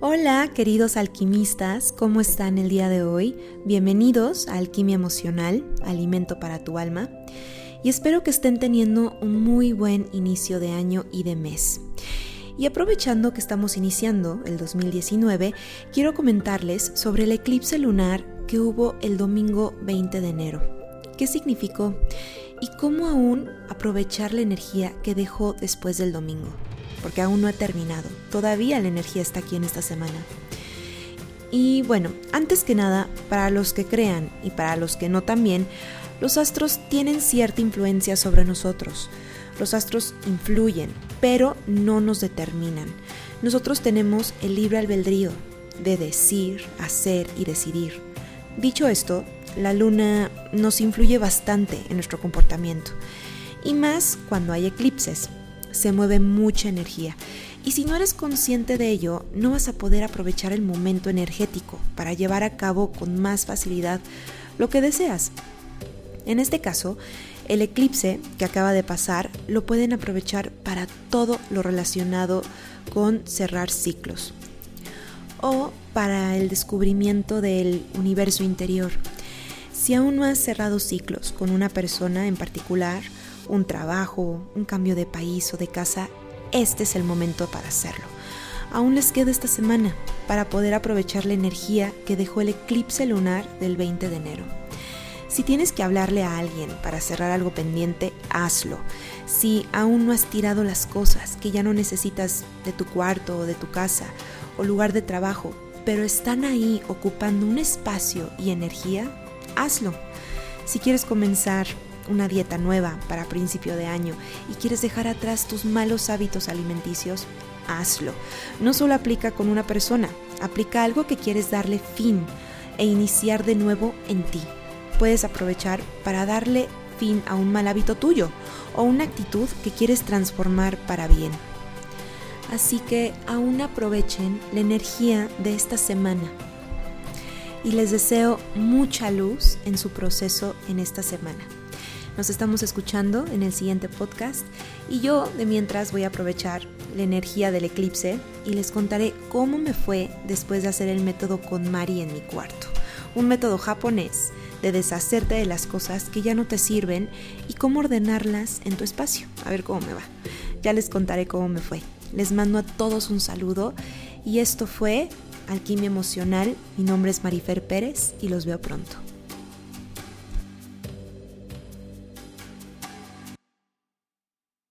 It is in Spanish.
Hola queridos alquimistas, ¿cómo están el día de hoy? Bienvenidos a Alquimia Emocional, Alimento para tu Alma, y espero que estén teniendo un muy buen inicio de año y de mes. Y aprovechando que estamos iniciando el 2019, quiero comentarles sobre el eclipse lunar que hubo el domingo 20 de enero. ¿Qué significó? Y cómo aún aprovechar la energía que dejó después del domingo porque aún no ha terminado. Todavía la energía está aquí en esta semana. Y bueno, antes que nada, para los que crean y para los que no también, los astros tienen cierta influencia sobre nosotros. Los astros influyen, pero no nos determinan. Nosotros tenemos el libre albedrío de decir, hacer y decidir. Dicho esto, la luna nos influye bastante en nuestro comportamiento, y más cuando hay eclipses se mueve mucha energía. Y si no eres consciente de ello, no vas a poder aprovechar el momento energético para llevar a cabo con más facilidad lo que deseas. En este caso, el eclipse que acaba de pasar lo pueden aprovechar para todo lo relacionado con cerrar ciclos o para el descubrimiento del universo interior. Si aún no has cerrado ciclos con una persona en particular, un trabajo, un cambio de país o de casa, este es el momento para hacerlo. Aún les queda esta semana para poder aprovechar la energía que dejó el eclipse lunar del 20 de enero. Si tienes que hablarle a alguien para cerrar algo pendiente, hazlo. Si aún no has tirado las cosas que ya no necesitas de tu cuarto o de tu casa o lugar de trabajo, pero están ahí ocupando un espacio y energía, hazlo. Si quieres comenzar una dieta nueva para principio de año y quieres dejar atrás tus malos hábitos alimenticios, hazlo. No solo aplica con una persona, aplica algo que quieres darle fin e iniciar de nuevo en ti. Puedes aprovechar para darle fin a un mal hábito tuyo o una actitud que quieres transformar para bien. Así que aún aprovechen la energía de esta semana y les deseo mucha luz en su proceso en esta semana. Nos estamos escuchando en el siguiente podcast y yo de mientras voy a aprovechar la energía del eclipse y les contaré cómo me fue después de hacer el método con Mari en mi cuarto. Un método japonés de deshacerte de las cosas que ya no te sirven y cómo ordenarlas en tu espacio. A ver cómo me va. Ya les contaré cómo me fue. Les mando a todos un saludo y esto fue Alquimia Emocional. Mi nombre es Marifer Pérez y los veo pronto.